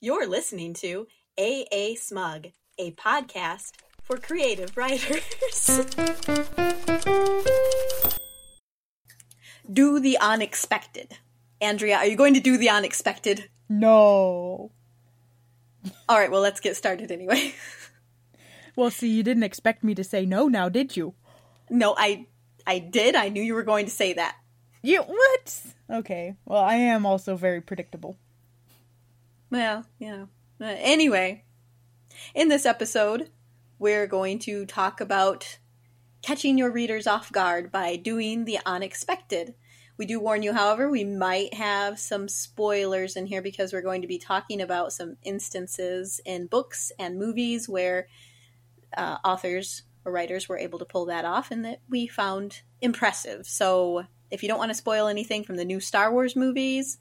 You're listening to AA Smug, a podcast for creative writers. do the unexpected. Andrea, are you going to do the unexpected? No. All right, well, let's get started anyway. Well, see, you didn't expect me to say no now, did you? no, I I did. I knew you were going to say that. You what? Okay. Well, I am also very predictable. Well, yeah. Uh, anyway, in this episode, we're going to talk about catching your readers off guard by doing the unexpected. We do warn you, however, we might have some spoilers in here because we're going to be talking about some instances in books and movies where uh, authors or writers were able to pull that off and that we found impressive. So, if you don't want to spoil anything from the new Star Wars movies,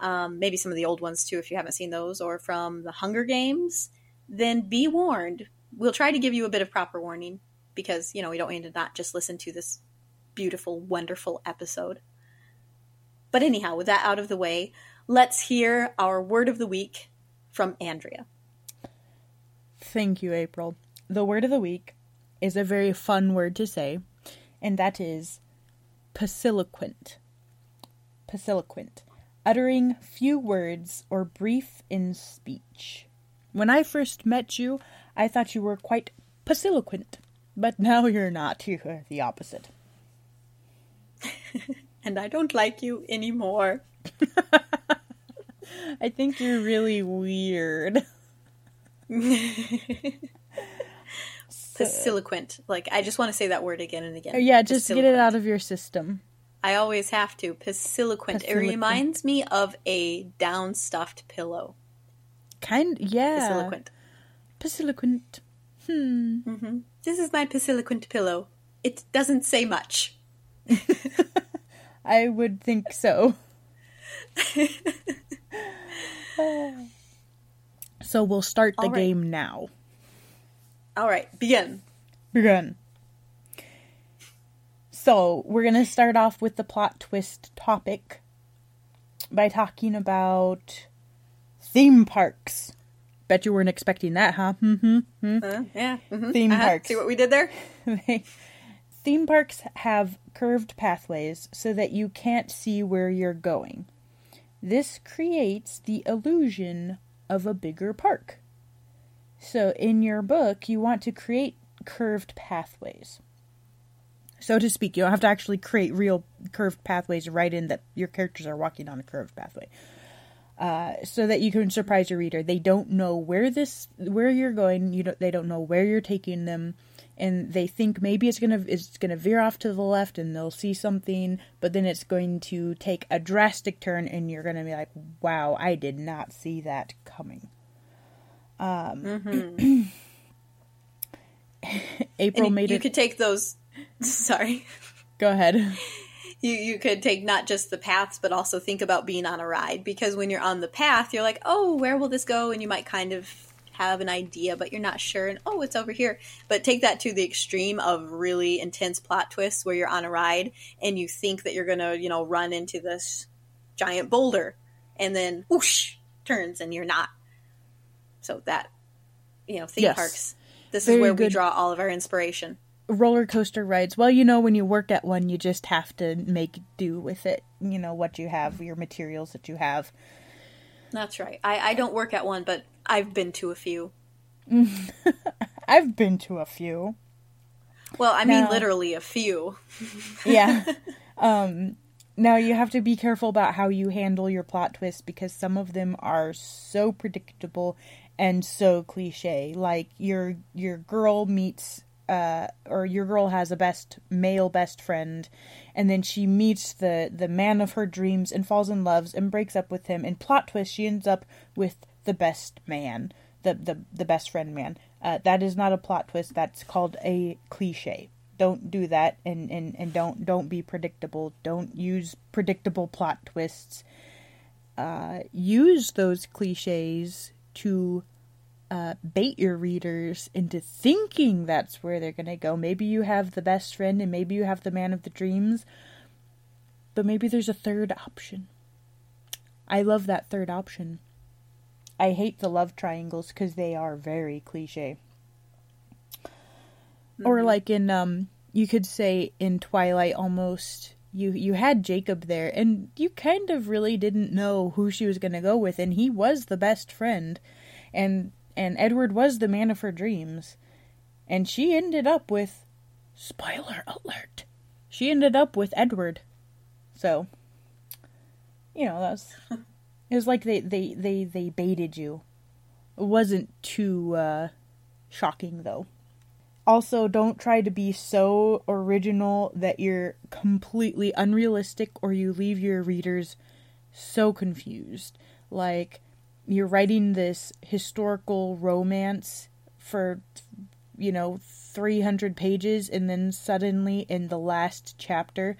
um, maybe some of the old ones too, if you haven't seen those, or from the Hunger Games, then be warned. We'll try to give you a bit of proper warning because, you know, we don't want you to not just listen to this beautiful, wonderful episode. But anyhow, with that out of the way, let's hear our word of the week from Andrea. Thank you, April. The word of the week is a very fun word to say, and that is pauciloquent. Pauciloquent. Uttering few words or brief in speech. When I first met you, I thought you were quite pauciloquent, but now you're not. You're the opposite. And I don't like you anymore. I think you're really weird. Pauciloquent. Like, I just want to say that word again and again. Yeah, just get it out of your system. I always have to. Pauciloquent. It reminds me of a down stuffed pillow. Kind, yeah. Pauciloquent. Pauciloquent. Hmm. This is my pauciloquent pillow. It doesn't say much. I would think so. so we'll start the right. game now. All right, begin. Begin. So we're gonna start off with the plot twist topic by talking about theme parks. Bet you weren't expecting that, huh? Mm-hmm. Uh, yeah. mhm, Theme uh-huh. parks. See what we did there? Theme parks have curved pathways so that you can't see where you're going. This creates the illusion of a bigger park. So, in your book, you want to create curved pathways. So to speak, you don't have to actually create real curved pathways right in that your characters are walking on a curved pathway. Uh, so that you can surprise your reader. They don't know where this where you're going. You don't. They don't know where you're taking them, and they think maybe it's gonna it's gonna veer off to the left, and they'll see something, but then it's going to take a drastic turn, and you're gonna be like, "Wow, I did not see that coming." Um, April And made you it. could take those. Sorry. Go ahead. You, you could take not just the paths, but also think about being on a ride. Because when you're on the path, you're like, oh, where will this go? And you might kind of have an idea, but you're not sure. And oh, it's over here. But take that to the extreme of really intense plot twists where you're on a ride and you think that you're going to, you know, run into this giant boulder and then whoosh turns and you're not. So that, you know, theme Yes. parks. This Very is where we draw all of our inspiration. Roller coaster rides. Well, you know, when you work at one, you just have to make do with it. You know what you have, your materials that you have. That's right. I, I don't work at one, but I've been to a few. I've been to a few. Well, I mean, literally a few. Yeah. um now you have to be careful about how you handle your plot twists because some of them are so predictable and so cliche. Like your your girl meets uh or your girl has a best male best friend and then she meets the the man of her dreams and falls in love and breaks up with him and plot twist she ends up with the best man the the, the best friend man. Uh, that is not a plot twist. That's called a cliche. Don't do that and, and, and don't don't be predictable. Don't use predictable plot twists. Uh, use those cliches to uh, bait your readers into thinking that's where they're going to go. Maybe you have the best friend and maybe you have the man of the dreams, but maybe there's a third option. I love that third option. I hate the love triangles because they are very cliche. Mm-hmm. Or like in um, you could say in Twilight almost you you had Jacob there and you kind of really didn't know who she was going to go with and he was the best friend and and Edward was the man of her dreams. And she ended up with spoiler alert she ended up with Edward. So you know that's it was like they they they they baited you. It wasn't too uh shocking though. Also, don't try to be so original that you're completely unrealistic or you leave your readers so confused. Like, you're writing this historical romance for, you know, 300 pages, and then suddenly in the last chapter,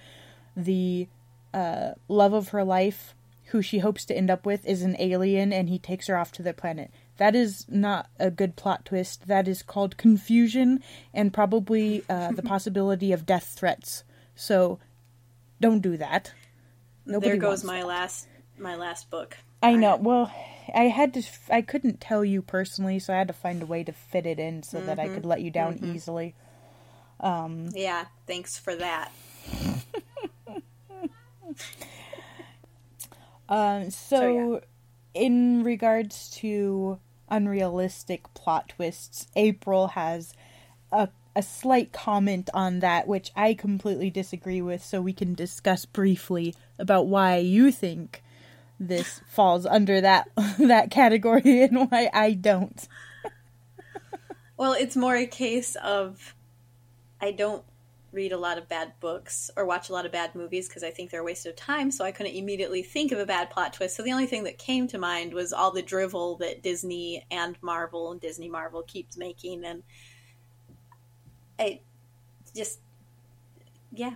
the uh, love of her life, who she hopes to end up with, is an alien and he takes her off to the planet. That is not a good plot twist. That is called confusion and probably uh, the possibility of death threats. So don't do that. Nobody there goes my that. last my last book. I know. Well, I had to. I couldn't tell you personally, so I had to find a way to fit it in so mm-hmm. that I mm-hmm. could let you down mm-hmm. easily. Um, yeah, thanks for that. um, so, so yeah. in regards to unrealistic plot twists. April has a a slight comment on that, which I completely disagree with, so we can discuss briefly about why you think this falls under that that category and why I don't. well, it's more a case of I don't read a lot of bad books or watch a lot of bad movies because I think they're a waste of time. So I couldn't immediately think of a bad plot twist. So the only thing that came to mind was all the drivel that Disney and Marvel and Disney Marvel keeps making, and I just yeah,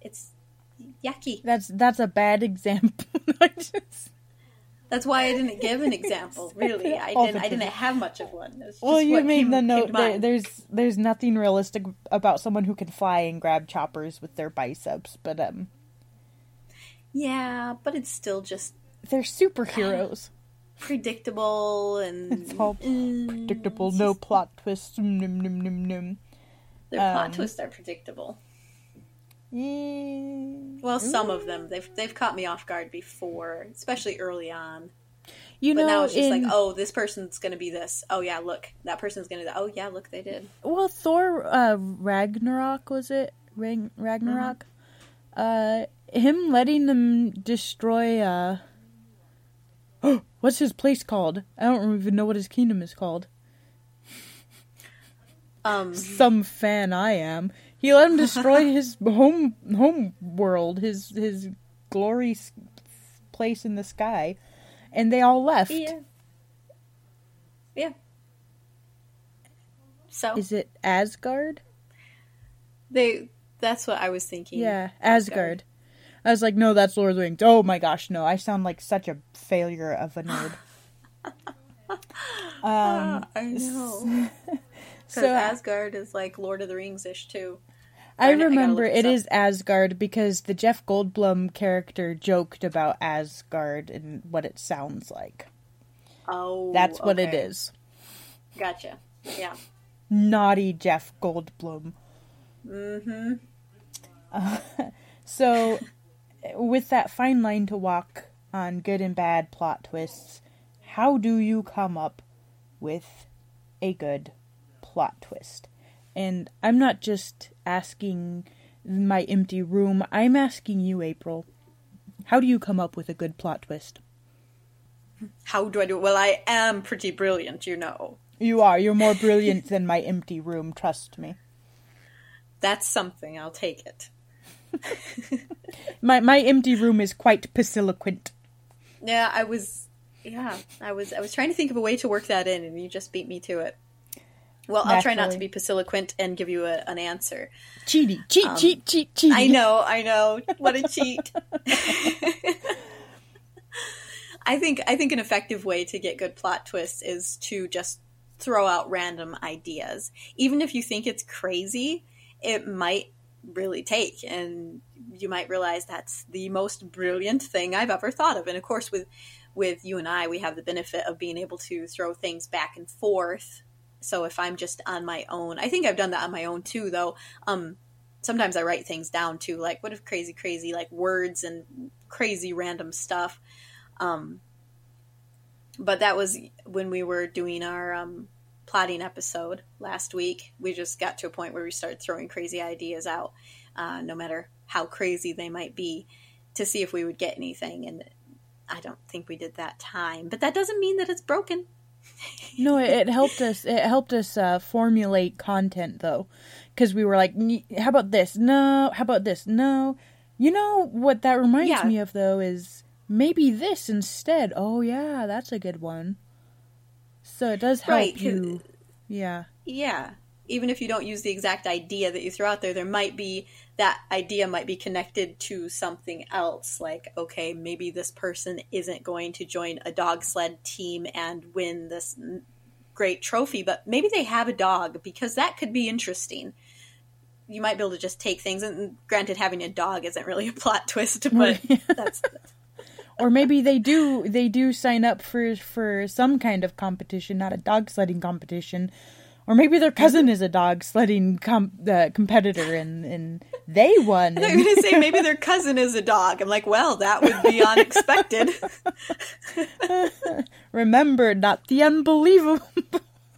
it's yucky. That's that's a bad example. just... That's why I didn't give an example. Really, I didn't. I didn't have much of one. Well, you made came, the note. There, there's there's nothing realistic about someone who can fly and grab choppers with their biceps, but um. Yeah, but it's still just they're superheroes. Predictable and it's all mm, predictable. It's no just... plot twists. Num, num, num, num. Their um, plot twists are predictable. Well, some of them they've they've caught me off guard before, especially early on. You but know, now it's just in... like, oh, this person's gonna be this. Oh yeah, look, that person's gonna. Oh yeah, look, they did. Well, Thor uh, Ragnarok was it Rag- Ragnarok? Mm-hmm. Uh, him letting them destroy. Uh, what's his place called? I don't even know what his kingdom is called. Um, some fan I am. He let him destroy his home home world, his his glory place in the sky, and they all left. Yeah. Yeah. So is it Asgard? They. That's what I was thinking. Yeah, Asgard. Asgard. I was like, no, that's Lord of the Rings. Oh my gosh, no! I sound like such a failure of a nerd. um, I know. so Asgard is like Lord of the Rings ish too. I remember it is Asgard because the Jeff Goldblum character joked about Asgard and what it sounds like. Oh, that's what okay. it is. Gotcha. Yeah. Naughty Jeff Goldblum. Mm-hmm. Uh, so, with that fine line to walk on good and bad plot twists, how do you come up with a good plot twist? And I'm not just asking my empty room, I'm asking you, April. How do you come up with a good plot twist? How do I do it? Well, I am pretty brilliant, you know. You are. You're more brilliant than my empty room, trust me. That's something. I'll take it. my my empty room is quite pauciloquent. Yeah, I was yeah, I was I was trying to think of a way to work that in and you just beat me to it. Well, I'll try not to be pauciloquent and give you a, an answer. Cheaty, cheat, um, cheat, cheat, cheat. I know, I know. What a cheat. I think I think an effective way to get good plot twists is to just throw out random ideas. Even if you think it's crazy, it might really take and you might realize that's the most brilliant thing I've ever thought of. And of course with with you and I, we have the benefit of being able to throw things back and forth. So if I'm just on my own, I think I've done that on my own too, though. Um, sometimes I write things down too, like what if crazy, crazy, like words and crazy random stuff. Um, but that was when we were doing our um, plotting episode last week. We just got to a point where we started throwing crazy ideas out, uh, no matter how crazy they might be, to see if we would get anything. And I don't think we did that time, but that doesn't mean that it's broken. No, it, it, helped us. It helped us uh, formulate content though, because we were like, "How about this? No. How about this? No." You know what that reminds yeah. me of though is maybe this instead. Oh yeah, that's a good one. So it does help right, you. Yeah. Yeah. Even if you don't use the exact idea that you throw out there, there might be that idea might be connected to something else. Like, okay, maybe this person isn't going to join a dog sled team and win this great trophy, but maybe they have a dog because that could be interesting. You might be able to just take things, and granted, having a dog isn't really a plot twist, but that's or maybe they do they do sign up for for some kind of competition, not a dog sledding competition. Or maybe their cousin is a dog sledding com- uh, competitor and, and they won. I'm going to say maybe their cousin is a dog. I'm like, well, that would be unexpected. Remember, not the unbelievable.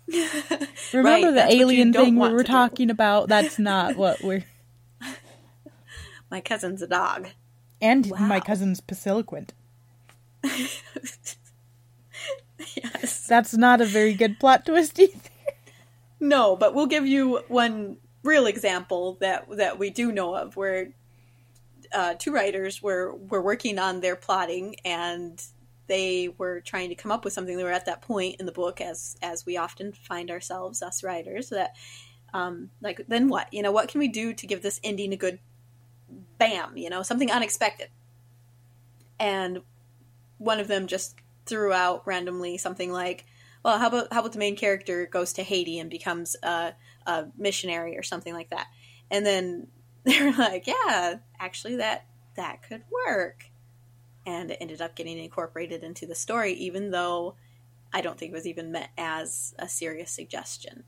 Remember right, the alien thing we were talking do. about? That's not what we're. My cousin's a dog. And wow. my cousin's Pauciloquent. yes. That's not a very good plot twist either. No, but we'll give you one real example that that we do know of where uh, two writers were were working on their plotting and they were trying to come up with something. They were at that point in the book, as as we often find ourselves, us writers, that um, like then what? You know, what can we do to give this ending a good bam? You know, something unexpected. And one of them just threw out randomly something like, "Well, how about how about the main character goes to Haiti and becomes a, a missionary or something like that?" And then they're like, "Yeah, actually, that that could work," and it ended up getting incorporated into the story, even though I don't think it was even meant as a serious suggestion.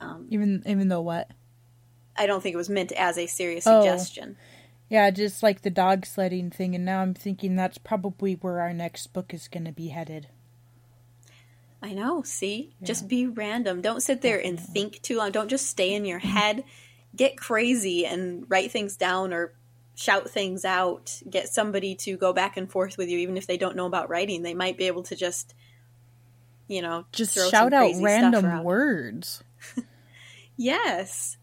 Um, even even though what? I don't think it was meant as a serious oh. suggestion. Yeah, just like the dog sledding thing, and now I'm thinking that's probably where our next book is going to be headed. I know, see? Yeah. Just be random. Don't sit there and think too long. Don't just stay in your head. Get crazy and write things down or shout things out. Get somebody to go back and forth with you, even if they don't know about writing. They might be able to just, you know, just shout out random words. yes.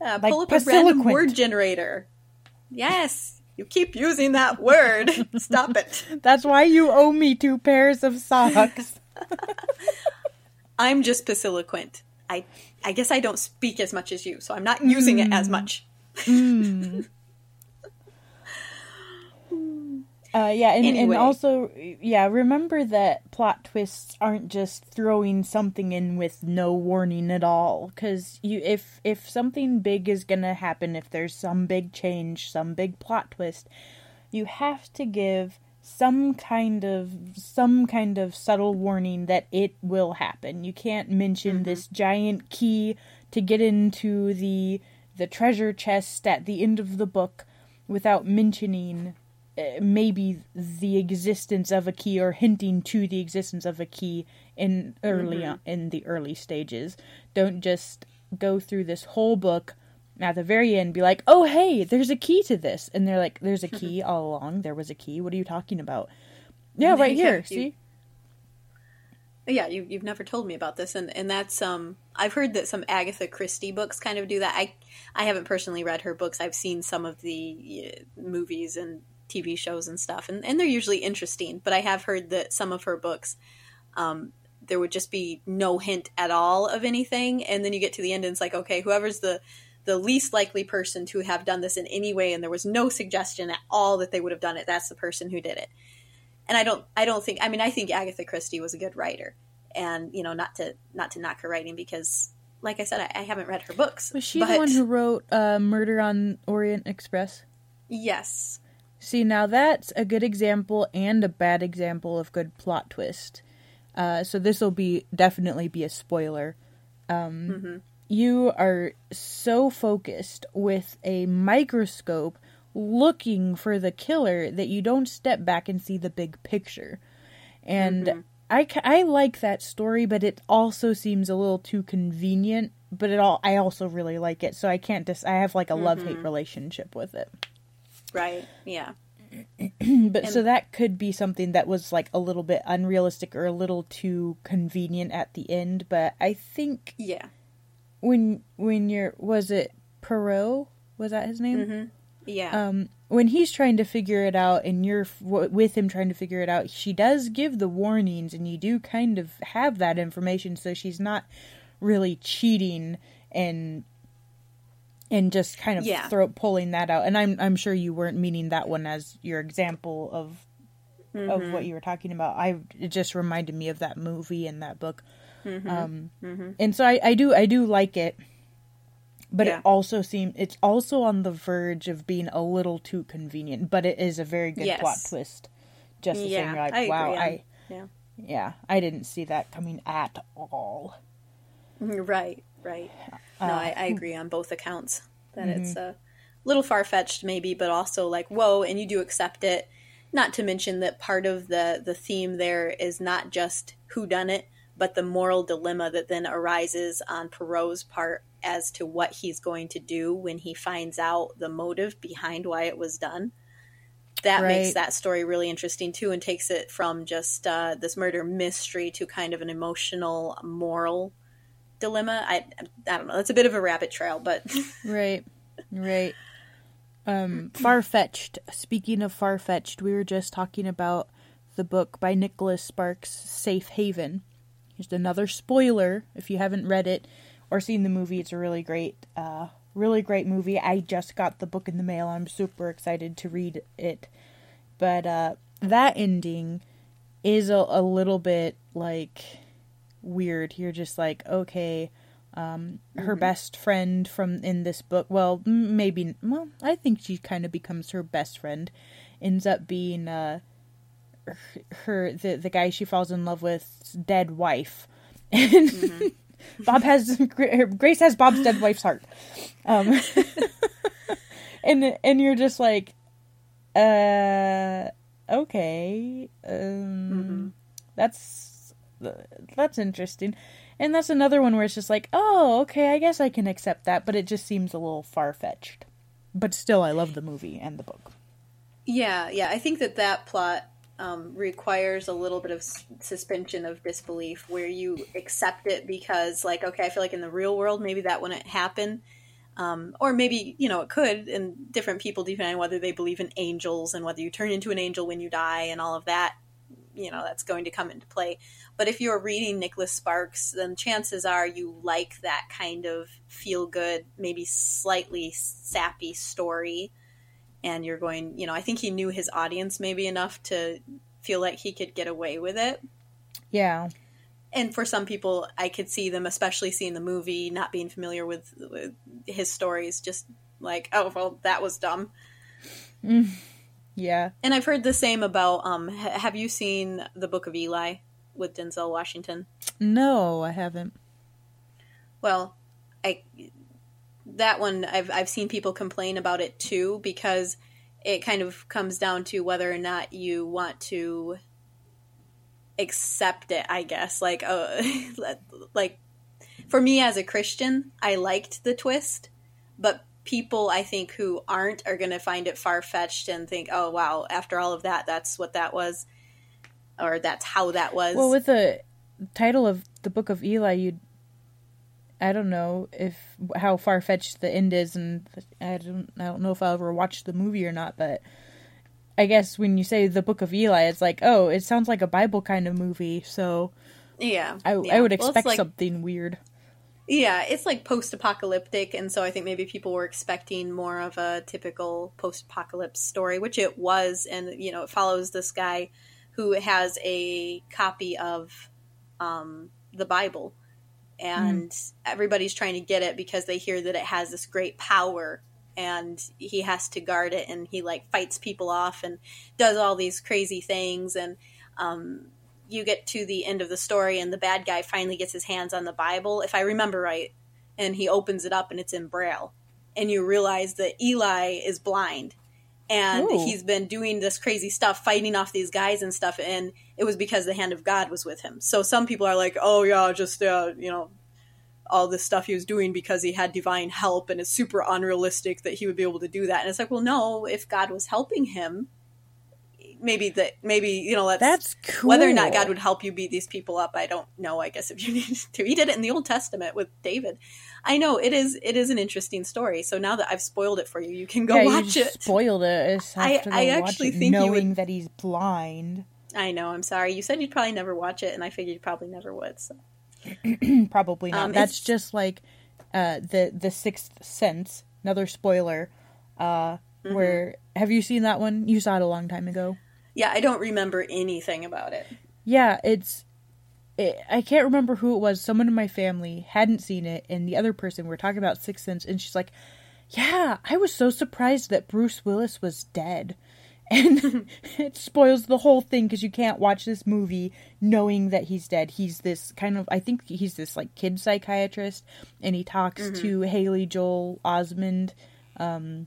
Uh, like pull up a random word generator. Yes, you keep using that word. Stop it. That's why you owe me two pairs of socks. I'm just Pauciloquent. I I guess I don't speak as much as you, so I'm not using mm. it as much. mm. Uh, yeah, and, anyway. and also, yeah, remember that plot twists aren't just throwing something in with no warning at all. Because you, if if something big is gonna happen, if there's some big change, some big plot twist, you have to give some kind of some kind of subtle warning that it will happen. You can't mention mm-hmm. this giant key to get into the the treasure chest at the end of the book without mentioning uh, maybe the existence of a key or hinting to the existence of a key in early mm-hmm. in the early stages. Don't just go through this whole book at the very end be like, "Oh, hey, there's a key to this." And they're like, "There's a key all along. There was a key. What are you talking about?" Yeah, right here. See? Yeah, you you've never told me about this and and that's um I've heard that some Agatha Christie books kind of do that. I I haven't personally read her books. I've seen some of the uh, movies and TV shows and stuff, and, and they're usually interesting. But I have heard that some of her books, um, there would just be no hint at all of anything, and then you get to the end and it's like, okay, whoever's the the least likely person to have done this in any way, and there was no suggestion at all that they would have done it. That's the person who did it. And I don't, I don't think. I mean, I think Agatha Christie was a good writer, and you know, not to not to knock her writing because, like I said, I, I haven't read her books. Was she but... the one who wrote uh, Murder on Orient Express? Yes. See, now that's a good example and a bad example of good plot twist. Uh, so this will be definitely be a spoiler. Um, Mm-hmm. You are so focused with a microscope looking for the killer that you don't step back and see the big picture. And Mm-hmm. I, I like that story, but it also seems a little too convenient. But it all I also really like it, so I can't dis. I have like a love Mm-hmm. hate relationship with it. Right. Yeah. But so that could be something that was like a little bit unrealistic or a little too convenient at the end. But I think Yeah. When when you're was it Poirot was that his name? Mm-hmm. Yeah. Um, when he's trying to figure it out and you're with him trying to figure it out, she does give the warnings, and you do kind of have that information, so she's not really cheating and and just kind of Yeah. throw pulling that out. And I'm I'm sure you weren't meaning that one as your example of Mm-hmm. of what you were talking about. I it just reminded me of that movie and that book. Mm-hmm. Um, and so I, I do I do like it, but Yeah. it also seems it's also on the verge of being a little too convenient. But it is a very good Yes. plot twist. Just the Yeah, same, like, I wow, agree. I yeah. yeah, I didn't see that coming at all. Right, right. No, Uh, I, I agree on both accounts that Mm-hmm. it's a little far fetched, maybe, but also like whoa, and you do accept it. Not to mention that part of the the theme there is not just who done it, but the moral dilemma that then arises on Poirot's part as to what he's going to do when he finds out the motive behind why it was done. That makes that story really interesting too, and takes it from just uh, this murder mystery to kind of an emotional, moral dilemma. I I don't know. That's a bit of a rabbit trail, but Right, right. Um, far fetched. Speaking of far fetched, we were just talking about the book by Nicholas Sparks, Safe Haven. Here's another spoiler if you haven't read it or seen the movie. It's a really great, uh, really great movie. I just got the book in the mail. I'm super excited to read it. But uh, that ending is a, a little bit like weird. You're just like, okay, um, her best friend from in this book. Well, maybe. Well, I think she kind of becomes her best friend. Ends up being uh, her, the the guy she falls in love with's dead wife, and Bob has Grace has Bob's dead wife's heart. Um, and and you're just like, uh, okay, um, that's that's interesting. And that's another one where it's just like, oh, okay, I guess I can accept that, but it just seems a little far fetched. But still, I love the movie and the book. yeah, yeah. I think that that plot um, requires a little bit of suspension of disbelief, where you accept it because, like, okay, I feel like in the real world, maybe that wouldn't happen. Um, or maybe you know it could, and different people depending on whether they believe in angels and whether you turn into an angel when you die and all of that. You know that's going to come into play. But if you're reading Nicholas Sparks, then chances are you like that kind of feel good, maybe slightly sappy story. And you're going, you know, I think he knew his audience maybe enough to feel like he could get away with it. Yeah. And for some people, I could see them, especially seeing the movie, not being familiar with, with his stories, just like, oh, well, that was dumb. Yeah. And I've heard the same about, um, ha- have you seen The Book of Eli with Denzel Washington? No, I haven't. Well, I that one I've I've seen people complain about it too because it kind of comes down to whether or not you want to accept it, I guess. Like uh like for me as a Christian, I liked the twist, but people I think who aren't are going to find it far-fetched and think, "Oh wow, after all of that, that's what that was." Or that's how that was. Well, with the title of the Book of Eli, you I don't know if how far fetched the end is, and I don't I don't know if I'll ever watch the movie or not. But I guess when you say the Book of Eli, it's like oh, it sounds like a Bible kind of movie. So yeah, I yeah. I would Well, expect like- something weird. Yeah, it's like post apocalyptic, and so I think maybe people were expecting more of a typical post apocalypse story, which it was. And, you know, it follows this guy who has a copy of um, the Bible, and everybody's trying to get it because they hear that it has this great power and he has to guard it and he like fights people off and does all these crazy things and um, you get to the end of the story and the bad guy finally gets his hands on the bible if i remember right and he opens it up and it's in braille and you realize that eli is blind and Ooh. he's been doing this crazy stuff fighting off these guys and stuff and it was because the hand of god was with him so some people are like oh yeah just uh, you know all this stuff he was doing because he had divine help and it's super unrealistic that he would be able to do that and it's like well no if god was helping him maybe that maybe you know that's, That's cool. whether or not god would help you beat these people up i don't know i guess if you needed to he did it in the old testament with david i know it is it is an interesting story so now that i've spoiled it for you you can go yeah, you watch it Spoiled it. I, I- to go I watch actually it think you knowing would- that he's blind. I know i'm sorry you said you'd probably never watch it and i figured you probably never would so Probably not. Um, That's it's- just like uh, the the Sixth Sense. Another spoiler. Uh, Mm-hmm. Where have you seen that one? You saw it a long time ago. yeah i don't remember anything about it Yeah, it's. It, I can't remember who it was. Someone in my family hadn't seen it, and the other person we were talking about Sixth Sense, and she's like, "Yeah, I was so surprised that Bruce Willis was dead." And it spoils the whole thing because you can't watch this movie knowing that he's dead. He's this kind of, I think he's this like kid psychiatrist, and he talks to Haley Joel Osment, um,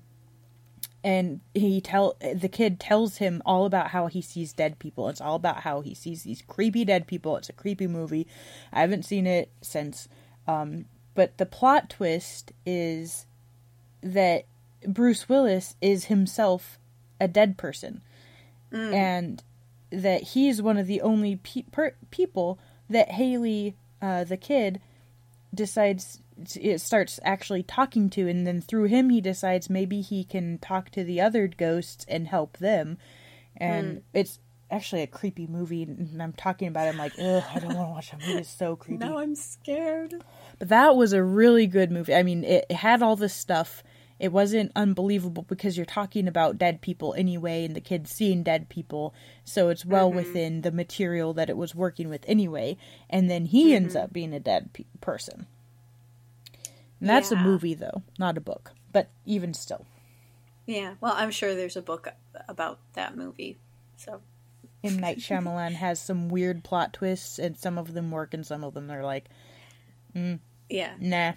and he tell the kid tells him all about how he sees dead people. It's all about how he sees these creepy dead people. It's a creepy movie. I haven't seen it since, um, but the plot twist is that Bruce Willis is himself a dead person, and that he's one of the only pe- per- people that Haley, uh, the kid, decides it starts actually talking to and then through him he decides maybe he can talk to the other ghosts and help them. And it's actually a creepy movie and i'm talking about it i'm like ugh i don't want to watch that movie it's so creepy. Now i'm scared. But that was a really good movie. I mean it had all this stuff it wasn't unbelievable because you're talking about dead people anyway and the kids seeing dead people. So it's well within the material that it was working with anyway. And then he ends up being a dead pe- person. And that's a movie though not a book. But even still. Yeah, well, I'm sure there's a book about that movie. So, M. Night Shyamalan has some weird plot twists and some of them work and some of them are like mm, yeah. nah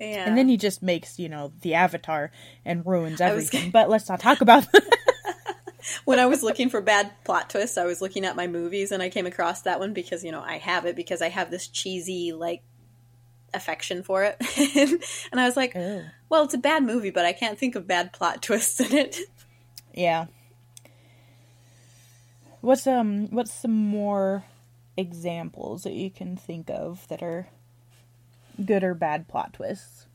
Yeah. and then he just makes you know the avatar and ruins everything but let's not talk about when I was looking for bad plot twists, I was looking at my movies and I came across that one because, you know, I have it because I have this cheesy, like, affection for it. and I was like, Oh. well, it's a bad movie, but I can't think of bad plot twists in it. Yeah. What's um what's some more examples that you can think of that are good or bad plot twists?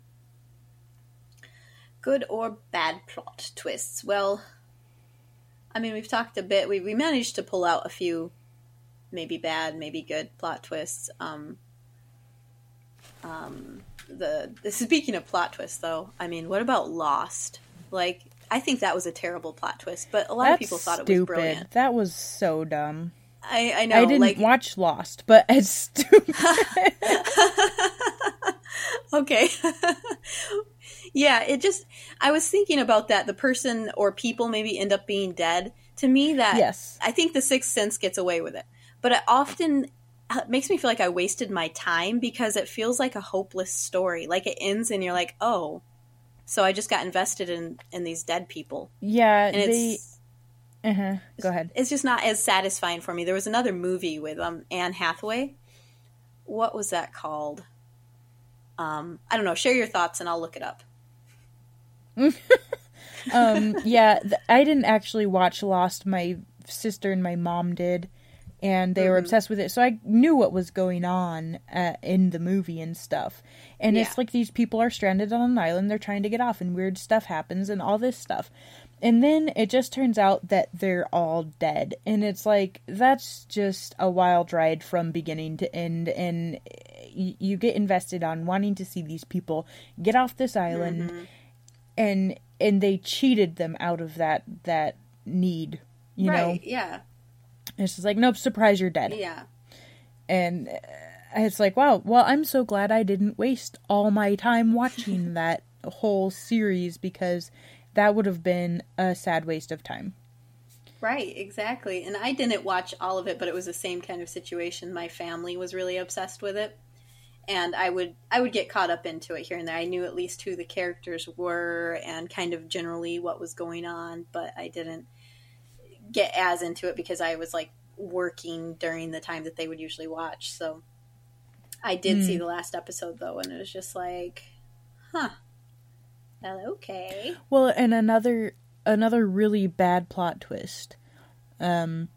Good or bad plot twists? Well, I mean, we've talked a bit. We, we managed to pull out a few maybe bad, maybe good plot twists. Um, um, the, the speaking of plot twists, though, I mean, what about Lost? Like, I think that was a terrible plot twist, but a lot That's of people thought it stupid. was brilliant. That was so dumb. I, I know. I didn't like, watch Lost, but it's stupid. okay. yeah, it just I was thinking about that the person or people maybe end up being dead. To me that Yes. I think the sixth sense gets away with it. But it often it makes me feel like I wasted my time because it feels like a hopeless story. Like it ends and you're like, "Oh, so I just got invested in in these dead people." yeah, And they it's uh-huh. Go ahead. it's just not as satisfying for me. There was another movie with um Anne Hathaway. What was that called? Um, I don't know. Share your thoughts and I'll look it up. um yeah th- i didn't actually watch lost my sister and my mom did and they were Mm-hmm. obsessed with it so i knew what was going on uh, in the movie and stuff and Yeah. it's like these people are stranded on an island they're trying to get off and weird stuff happens and all this stuff and then it just turns out that they're all dead and it's like that's just a wild ride from beginning to end and y- you get invested on wanting to see these people get off this island Mm-hmm. and and they cheated them out of that that need you know right? Yeah. it's just like nope surprise you're dead Yeah. and uh, it's like wow well i'm so glad i didn't waste all my time watching that whole series because that would have been a sad waste of time. Right, exactly. And I didn't watch all of it, but it was the same kind of situation. My family was really obsessed with it. And I would I would get caught up into it here and there. I knew at least who the characters were and kind of generally what was going on, but I didn't get as into it because I was like working during the time that they would usually watch. So I did mm. see the last episode though, and it was just like, huh. Okay. Well, and another another really bad plot twist. Um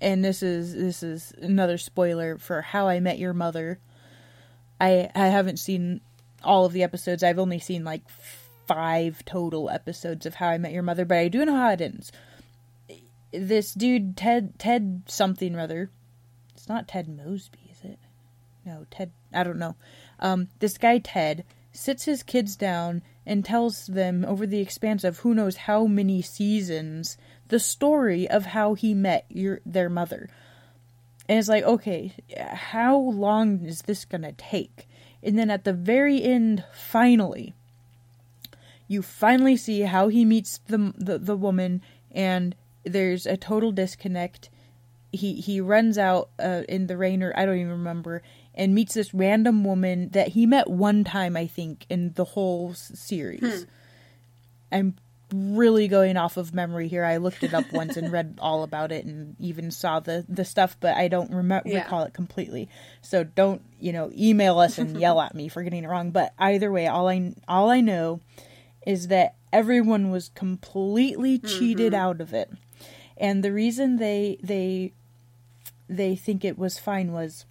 and this is this is another spoiler for How I Met Your Mother. I I haven't seen all of the episodes. I've only seen like 5 total episodes of How I Met Your Mother, but I do know how it ends. This dude Ted Ted something rather. It's not Ted Mosby, is it? No, Ted I don't know. Um this guy Ted sits his kids down and tells them over the expanse of who knows how many seasons the story of how he met your their mother. And it's like, okay, how long is this gonna take? And then at the very end, finally, you finally see how he meets the the, the woman, and there's a total disconnect. He he runs out uh, in the rain, or I don't even remember, and meets this random woman that he met one time, I think, in the whole series. Hmm. I'm really going off of memory here. I looked it up once and read all about it and even saw the the stuff, but I don't remember yeah. recall it completely. So don't, you know, email us and yell at me for getting it wrong, but either way, all I all I know is that everyone was completely cheated mm-hmm. out of it. And the reason they they they think it was fine was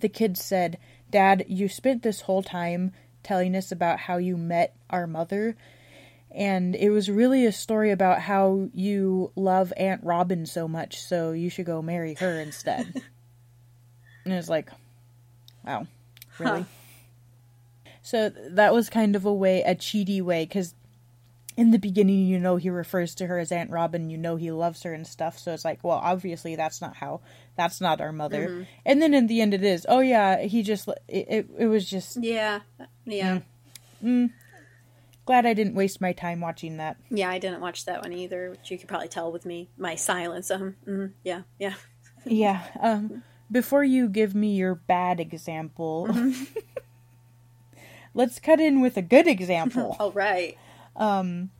the kids said, Dad, you spent this whole time telling us about how you met our mother. And it was really a story about how you love Aunt Robin so much, so you should go marry her instead. and it was like, wow, really? Huh. So that was kind of a way, a cheaty way, because in the beginning, you know, he refers to her as Aunt Robin, you know, he loves her and stuff. So it's like, well, obviously, that's not how, that's not our mother. Mm-hmm. And then in the end, it is, oh, yeah, he just, it, it, it was just. Yeah. Yeah. Mm, mm, glad I didn't waste my time watching that. Yeah, I didn't watch that one either, which you could probably tell with me, my silence. Um, mm, yeah, yeah. yeah. Um, before you give me your bad example, mm-hmm. let's cut in with a good example. All right. Um,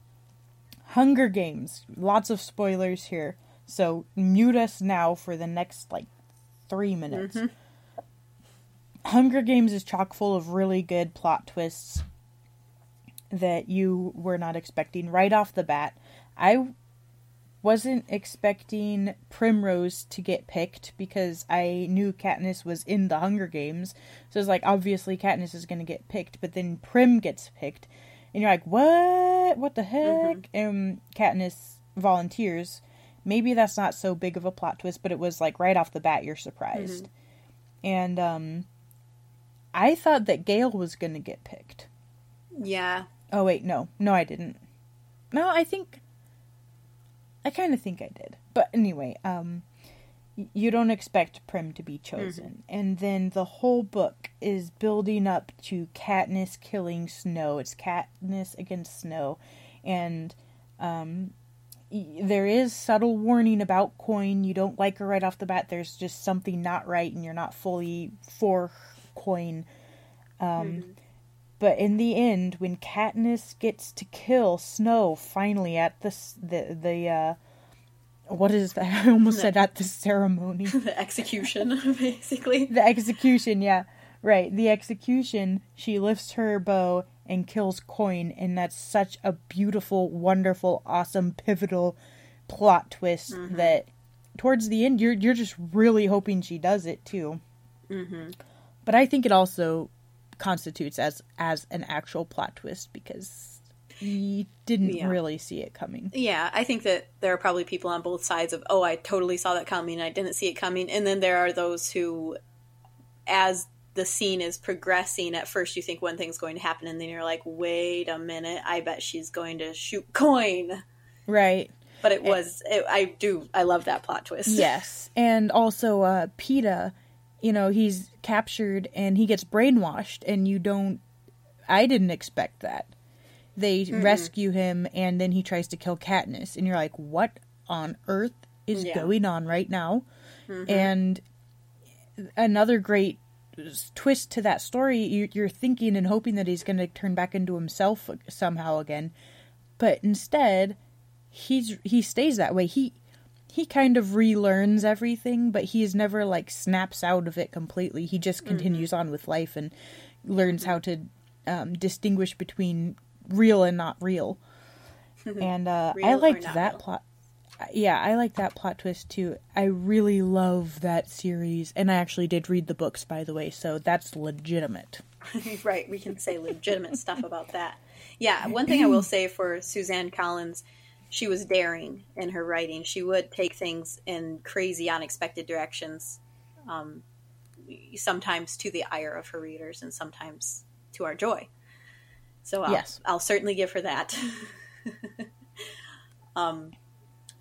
Hunger Games. Lots of spoilers here. So mute us now for the next like three minutes. Mm-hmm. Hunger Games is chock full of really good plot twists that you were not expecting right off the bat. I wasn't expecting Primrose to get picked because I knew Katniss was in the Hunger Games. So it's like obviously Katniss is going to get picked, but then Prim gets picked and you're like, what? What the heck? Mm-hmm. And Katniss volunteers. Maybe that's not so big of a plot twist, but it was like right off the bat, you're surprised. Mm-hmm. And um, I thought that Gale was going to get picked. Yeah. Oh wait, no, no, I didn't. No, I think. I kind of think I did, but anyway, um, you don't expect Prim to be chosen. Mm-hmm. And then the whole book is building up to Katniss killing Snow. It's Katniss against Snow. And um, there is subtle warning about Coin. You don't like her right off the bat. There's just something not right, and you're not fully for Coin. Um, mm-hmm. But in the end, when Katniss gets to kill Snow, finally at the the the uh, what is that? I almost the, said at the ceremony. The execution, basically. The execution, yeah. Right. The execution, she lifts her bow and kills Coin, and that's such a beautiful, wonderful, awesome, pivotal plot twist mm-hmm. that towards the end you're you're just really hoping she does it too. Mm-hmm. But I think it also constitutes as as an actual plot twist because you didn't yeah. really see it coming. Yeah, I think that there are probably people on both sides of, oh, I totally saw that coming, I didn't see it coming. And then there are those who, as the scene is progressing, at first you think one thing's going to happen, and then you're like, wait a minute, I bet she's going to shoot coin. Right. But it was, it, I do, I love that plot twist. Yes. And also, uh, Peeta, you know, he's captured and he gets brainwashed, and you don't I didn't expect that. They mm-hmm. rescue him, and then he tries to kill Katniss, and you're like, what on earth is yeah. going on right now? Mm-hmm. And another great twist to that story, you're thinking and hoping that he's going to turn back into himself somehow again, but instead, he's he stays that way. He he kind of relearns everything, but he is never like snaps out of it completely. He just mm-hmm. continues mm-hmm. on with life and learns how to um, distinguish between real and not real. and uh, I liked that real. plot. Yeah, I like that plot twist too. I really love that series, and I actually did read the books, by the way, so that's legitimate. right, we can say legitimate stuff about that. Yeah, one thing I will say for Suzanne Collins she was daring in her writing. She would take things in crazy, unexpected directions, um, sometimes to the ire of her readers, and sometimes to our joy. So I'll, yes. I'll certainly give her that. um,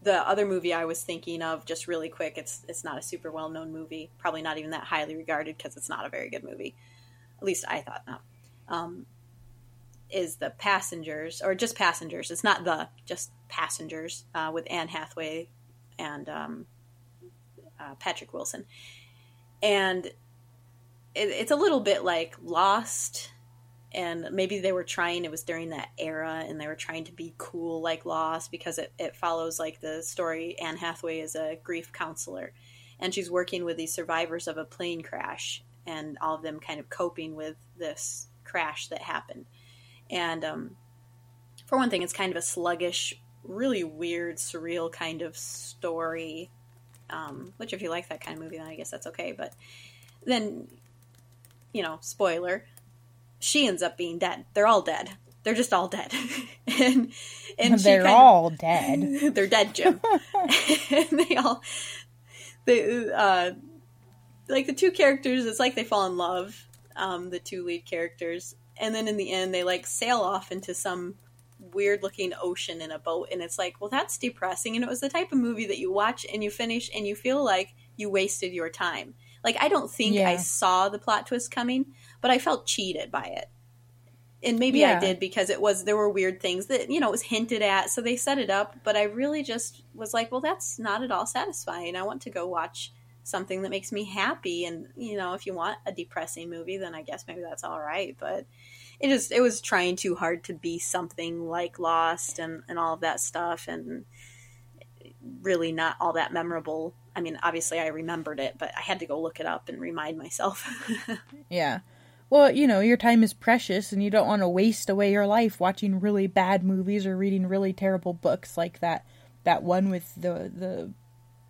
the other movie I was thinking of, just really quick, it's it's not a super well known movie, probably not even that highly regarded because it's not a very good movie. At least I thought not. Um, is the passengers or just passengers it's not the just passengers uh, with anne hathaway and um, uh, patrick wilson and it, it's a little bit like lost and maybe they were trying it was during that era and they were trying to be cool like lost because it, it follows like the story anne hathaway is a grief counselor and she's working with these survivors of a plane crash and all of them kind of coping with this crash that happened and um, for one thing, it's kind of a sluggish, really weird, surreal kind of story. Um, which, if you like that kind of movie, then I guess that's okay. But then, you know, spoiler, she ends up being dead. They're all dead. They're just all dead, and and they're all of, dead. they're dead, Jim. and they all, they uh, like the two characters. It's like they fall in love. Um, the two lead characters, and then in the end they like sail off into some weird looking ocean in a boat and it's like well that's depressing and it was the type of movie that you watch and you finish and you feel like you wasted your time like i don't think yeah. i saw the plot twist coming but i felt cheated by it. And maybe yeah. i did because it was there were weird things that you know it was hinted at so they set it up but i really just was like well that's not at all satisfying. I want to go watch something that makes me happy. And you know if you want a depressing movie then i guess maybe that's all right but it just it was trying too hard to be something like lost and and all of that stuff and really not all that memorable. I mean obviously i remembered it but i had to go look it up and remind myself. Yeah well, you know, your time is precious and you don't want to waste away your life watching really bad movies or reading really terrible books like that that one with the the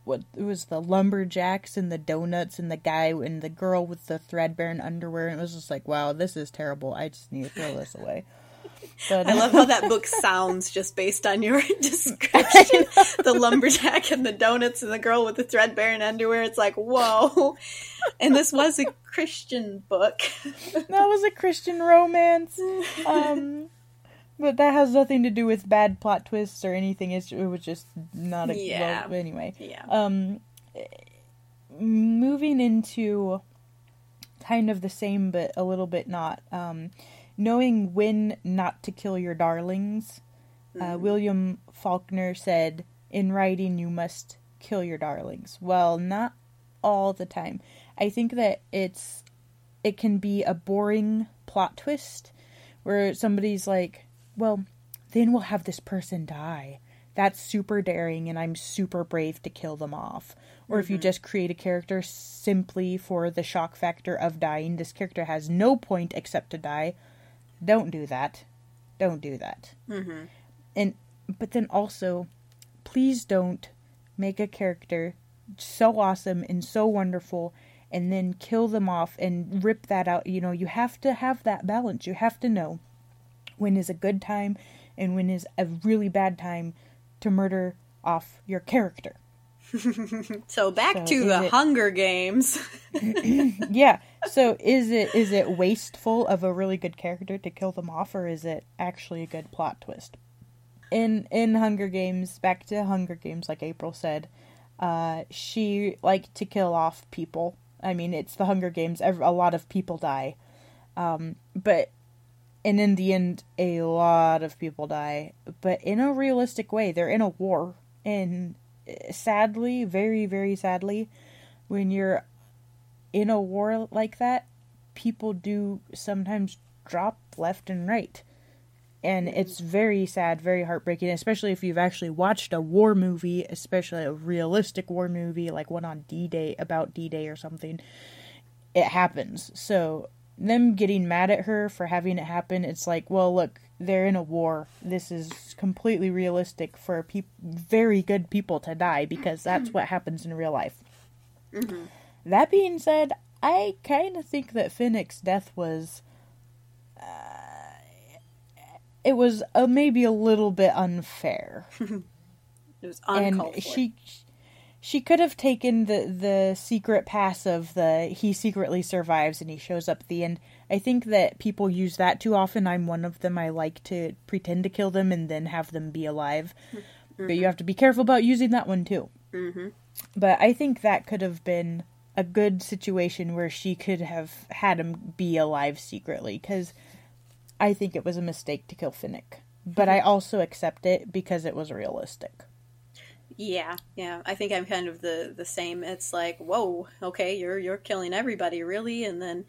what it was the lumberjacks and the donuts and the guy and the girl with the threadbare underwear and it was just like wow this is terrible. I just need to throw this away but, I love how that book sounds just based on your description. the lumberjack and the donuts and the girl with the threadbare and underwear. It's like, whoa. And this was a Christian book. that was a Christian romance. Um, but that has nothing to do with bad plot twists or anything. It's, it was just not a yeah. Well, anyway. Yeah. Um, moving into kind of the same, but a little bit not. Um, knowing when not to kill your darlings. Mm-hmm. Uh, William Faulkner said, "In writing, you must kill your darlings." Well, not all the time. I think that it's it can be a boring plot twist where somebody's like well, then we'll have this person die. That's super daring, and I'm super brave to kill them off. Or mm-hmm. if you mm-hmm. just create a character simply for the shock factor of dying, this character has no point except to die. Don't do that. Don't do that. Mm-hmm. And but then also, please don't make a character so awesome and so wonderful and then kill them off and rip that out. You know, you have to have that balance. You have to know when is a good time and when is a really bad time to murder off your character. so back so to the it, Hunger Games. yeah. So is it is it wasteful of a really good character to kill them off or is it actually a good plot twist? In in Hunger Games, back to Hunger Games like April said, uh, she liked to kill off people. I mean, it's the Hunger Games. A lot of people die. Um, but and in the end, a lot of people die, but in a realistic way. They're in a war, and uh, sadly, very, very sadly, when you're in a war like that, people do sometimes drop left and right. And it's very sad, very heartbreaking, especially if you've actually watched a war movie, especially a realistic war movie, like one on D Day, about D Day or something. It happens. So, them getting mad at her for having it happen, it's like, well, look, they're in a war. This is completely realistic for peop- very good people to die because that's what happens in real life. Mm-hmm. That being said, I kind of think that Finnick's death was. Uh, it was uh, maybe a little bit unfair. It was uncalled and for. she she could have taken the the secret pass of the he secretly survives and he shows up at the end. I think that people use that too often. I'm one of them. I like to pretend to kill them and then have them be alive. But you have to be careful about using that one too. hmm But I think that could have been a good situation where she could have had him be alive secretly because I think it was a mistake to kill Finnick. But I also accept it because it was realistic. Yeah, yeah. I think I'm kind of the the same. It's like, whoa, okay, you're you're killing everybody, really, and then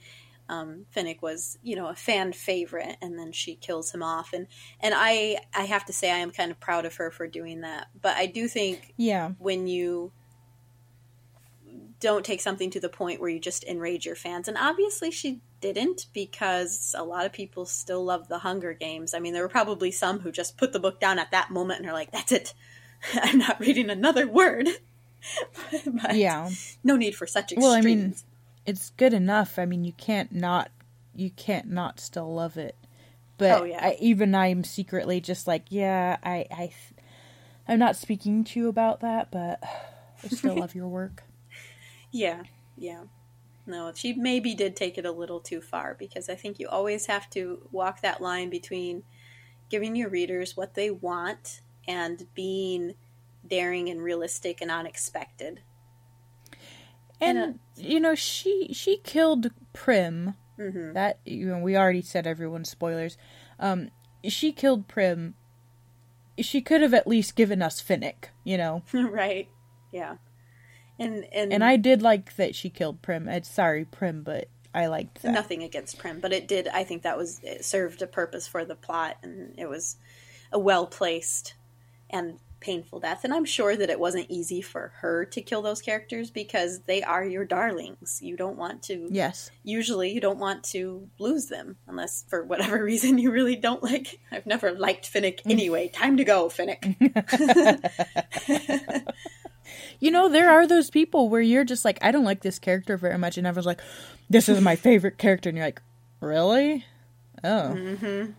um, Finnick was, you know, a fan favorite, and then she kills him off, and and I I have to say I am kind of proud of her for doing that. But I do think Yeah. when you don't take something to the point where you just enrage your fans, and obviously she didn't because a lot of people still love the Hunger Games. I mean, there were probably some who just put the book down at that moment and are like, "That's it." I'm not reading another word. but Yeah. no need for such extremes. Well, I mean, it's good enough. I mean, you can't not you can't not still love it. But Oh, yeah. I, even I'm secretly just like, yeah, I I I'm not speaking to you about that, but I still love your work. Yeah, yeah. No, she maybe did take it a little too far because I think you always have to walk that line between giving your readers what they want and being daring and realistic and unexpected. And And, you know, she she killed Prim. hmm That you know, we already said everyone spoilers. Um, she killed Prim. She could have at least given us Finnick, you know. right. Yeah. And and And I did like that she killed Prim. Uh, sorry, Prim, but I liked that. nothing against Prim, but it did. I think that was it served a purpose for the plot, and it was a well placed and painful death. And I'm sure that it wasn't easy for her to kill those characters because they are your darlings. You don't want to. Yes. Usually, you don't want to lose them unless for whatever reason you really don't like. I've never liked Finnick anyway. Time to go, Finnick. You know, there are those people where you're just like, I don't like this character very much, and everyone's like, this is my favorite character, and you're like, really? Oh, mm-hmm.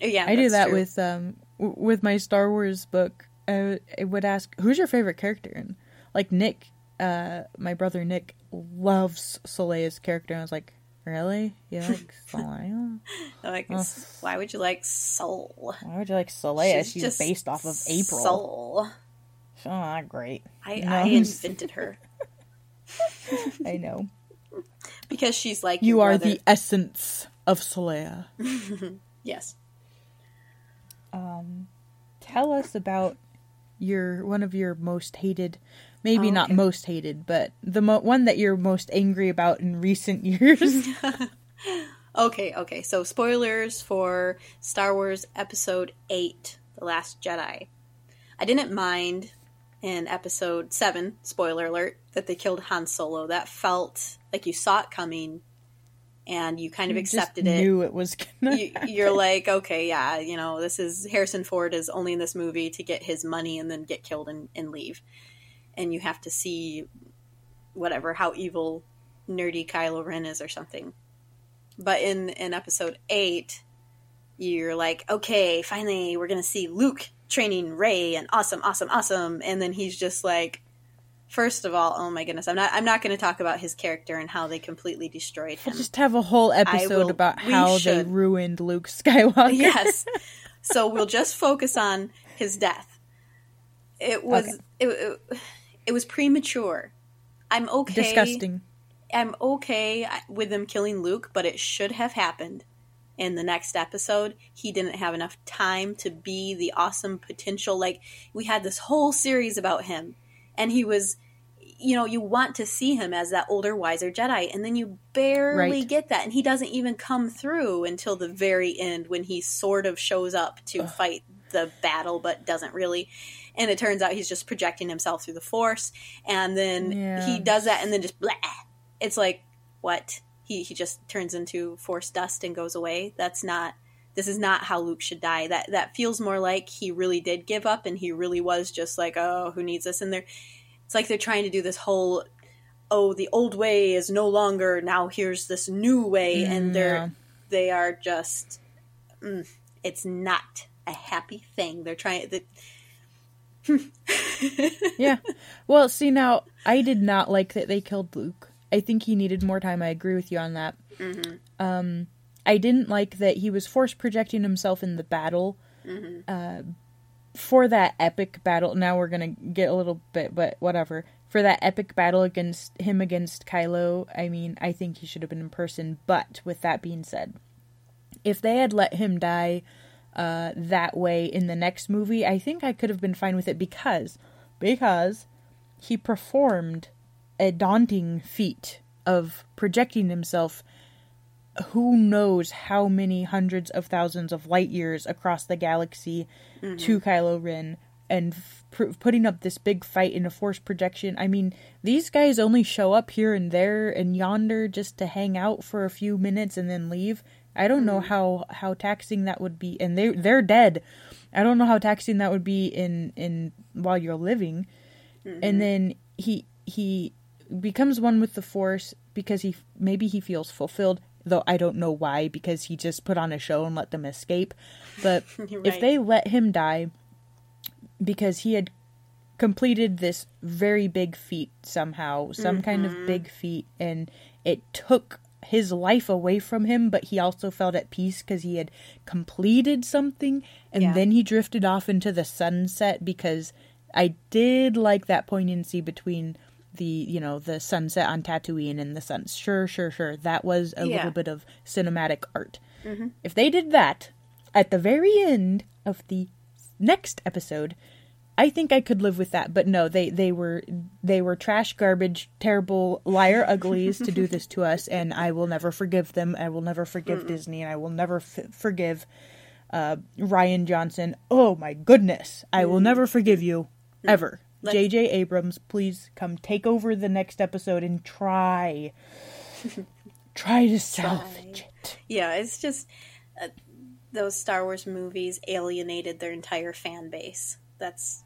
Yeah, I do that true. with um w- with my Star Wars book. I, I would ask, who's your favorite character? And like Nick, uh, my brother Nick loves Soleia's character, and I was like, really? You like Soleia? like, Oh. why would you like Soul? Why would you like Soleia? She's, just based off of April. Soul. Oh, great. I, No, I invented her I know. because she's like You are the essence of Soleia. yes. um, tell us about your one of your most hated, maybe Oh, not most hated, but the mo- one that you're most angry about in recent years. Okay, okay. So spoilers for Star Wars Episode Eight: The Last Jedi. I didn't mind in Episode Seven. Spoiler alert: that they killed Han Solo. That felt like you saw it coming, and you kind of You accepted it. Knew it was you, You're like, okay, yeah, you know, this is Harrison Ford is only in this movie to get his money and then get killed and, and leave. And you have to see whatever, how evil nerdy Kylo Ren is or something. But in, in episode eight, you're like, okay, finally we're gonna see Luke training Rey and awesome, awesome, awesome. And then he's just like, first of all, oh my goodness, I'm not I'm not gonna talk about his character and how they completely destroyed We'll him. just have a whole episode will- about how they ruined Luke Skywalker. yes. So we'll just focus on his death. It was Okay. it, it, it was premature. I'm okay. Disgusting. I'm okay uh, with them killing Luke, but it should have happened in the next episode, he didn't have enough time to be the awesome potential. Like, we had this whole series about him, and he was, you know, you want to see him as that older, wiser Jedi, and then you barely Right. get that. And he doesn't even come through until the very end when he sort of shows up to fight the battle, but doesn't really. And it turns out he's just projecting himself through the Force, and then Yeah. he does that, and then just blah. It's like, what? He he just turns into Force dust and goes away. That's not. This is not how Luke should die. That that feels more like he really did give up, and he really was just like, oh, who needs this? And they're, it's like they're trying to do this whole, oh, the old way is no longer. Now here's this new way, and Mm, they're yeah. they are just. Mm, it's not a happy thing. They're trying. The, yeah. Well, see now, I did not like that they killed Luke. I think he needed more time. I agree with you on that. Um, I didn't like that he was force projecting himself in the battle. Uh, for that epic battle, now we're gonna get a little bit, but whatever. For that epic battle against him against Kylo, I mean, I think he should have been in person. But with that being said, if they had let him die uh, that way in the next movie, I think I could have been fine with it because because he performed a daunting feat of projecting himself who knows how many hundreds of thousands of light years across the galaxy mm-hmm. to Kylo Ren and pr- putting up this big fight in a force projection. I mean, these guys only show up here and there and yonder just to hang out for a few minutes and then leave. I don't know mm-hmm. how how taxing that would be and they they're dead. I don't know how taxing that would be in in while you're living. Mm-hmm. And then he he becomes one with the force because he maybe he feels fulfilled though I don't know why because he just put on a show and let them escape. But if they let him die because he had completed this very big feat somehow, some kind of mm-hmm. big feat and it took his life away from him, but he also felt at peace because he had completed something, and Yeah. then he drifted off into the sunset because I did like that poignancy between the you know the sunset on Tatooine and the sun. Sure, sure, sure. That was a Yeah. little bit of cinematic art. If they did that at the very end of the next episode, I think I could live with that. But no, they they were they were trash, garbage, terrible liar uglies to do this to us, and I will never forgive them. I will never forgive Disney, and I will never f- forgive uh, Rian Johnson. Oh my goodness, I will never forgive you ever. J.J. Abrams, please come take over the next episode and try, try to salvage it. Yeah, it's just uh, those Star Wars movies alienated their entire fan base. That's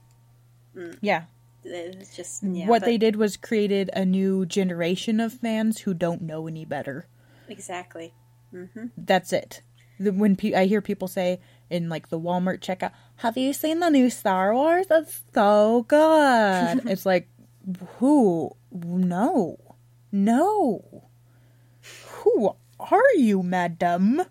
Yeah, it's just yeah, what but- they did was created a new generation of fans who don't know any better. exactly. Mm-hmm. That's it. When pe- I hear people say in like the Walmart checkout, "Have you seen the new Star Wars? That's so good." it's like, who? No, no. Who are you, madam?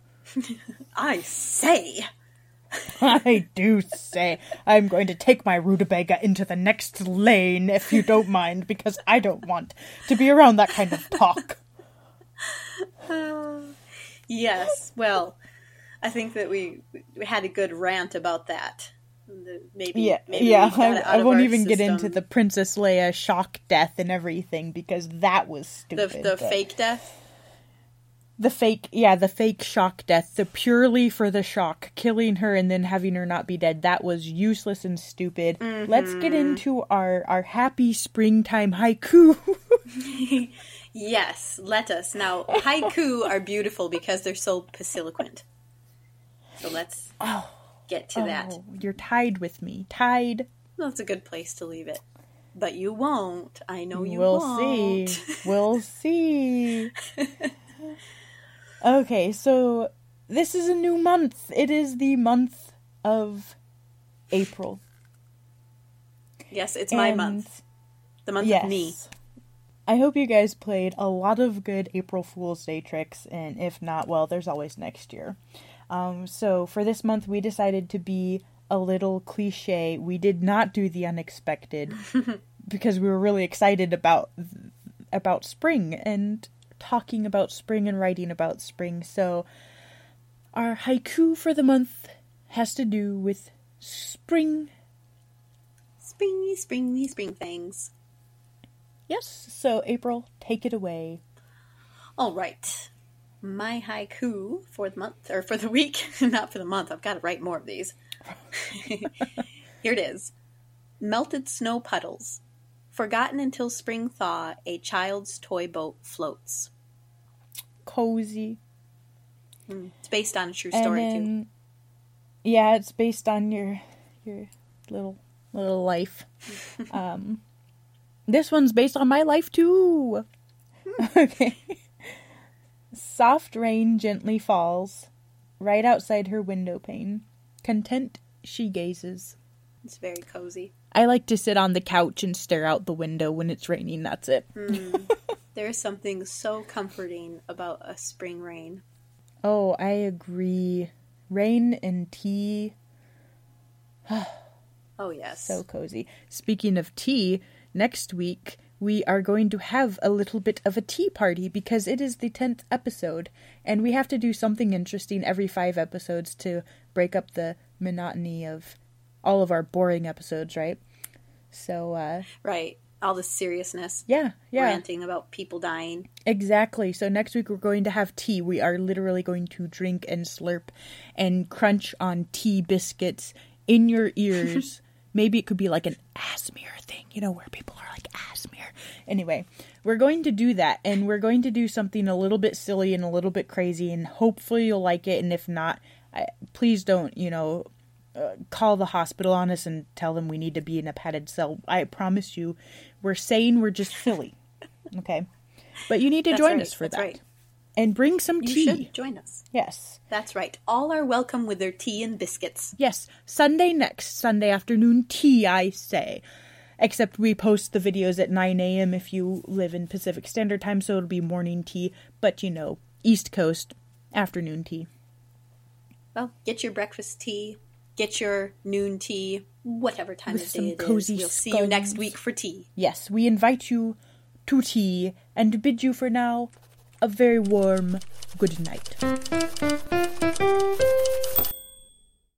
I say, I do say I'm going to take my rutabaga into the next lane if you don't mind, because I don't want to be around that kind of talk. yes. Well, I think that we we had a good rant about that. Maybe Yeah, maybe yeah. we got it I, I won't even get into the Princess Leia shock death and everything because that was stupid. the but- fake death. the fake, yeah, the fake shock death, the purely for the shock, killing her and then having her not be dead. That was useless and stupid. Let's get Mm-hmm. into our our happy springtime haiku. Yes, let us. Now, haiku are beautiful because they're so pauciloquent. So let's oh. get to that. Oh, you're tied with me, tied. That's a good place to leave it. But you won't. I know you we'll won't. see. We'll see. okay, so this is a new month. It is the month of April. yes, it's my month. The month Yes. of me. I hope you guys played a lot of good April Fool's Day tricks, and if not, well, there's always next year. Um, so for this month, we decided to be a little cliche. We did not do the unexpected because we were really excited about about spring and talking about spring and writing about spring. So Our haiku for the month has to do with spring. Springy, springy, spring things. Yes, so April, take it away. All right. My haiku for the month, or for the week, not for the month. I've got to write more of these. Here it is Melted snow puddles. Forgotten until spring thaw, a child's toy boat floats. Cozy. It's based on a true story, too. yeah, it's based on your your little little life. um, this one's based on my life too. okay. Soft rain gently falls right outside her window pane. Content she gazes. It's very cozy. I like to sit on the couch and stare out the window when it's raining. That's it. Hmm. There is something so comforting about a spring rain. Oh, I agree. Rain and tea, Oh, yes. so cozy. Speaking of tea, next week we are going to have a little bit of a tea party because it is the 10th episode and we have to do something interesting every 5 episodes to break up the monotony of all of our boring episodes, right? So uh right. All the seriousness. yeah, yeah. Ranting about people dying. Exactly. So next week we're going to have tea. We are literally going to drink and slurp and crunch on tea biscuits in your ears. Maybe it could be like an ASMR thing, you know, where people are like ASMR. Anyway, we're going to do that and we're going to do something a little bit silly and a little bit crazy and hopefully you'll like it and if not, I, please don't, you know, uh, call the hospital on us and tell them we need to be in a padded cell. I promise you, we're saying we're just silly. Okay? But you need to That's join right, us for that's that. right. And bring some You tea. should join us. Yes. That's right. All are welcome with their tea and biscuits. Yes. Sunday next. Sunday afternoon tea, I say. Except we post the videos at 9 a.m. if you live in Pacific Standard Time, so it'll be morning tea. But, you know, East Coast, afternoon tea. Well, get your breakfast tea, get your noon tea, whatever time With of day it is. cozy We'll see you next week for tea. Yes, we invite you to tea and bid you for now a very warm good night.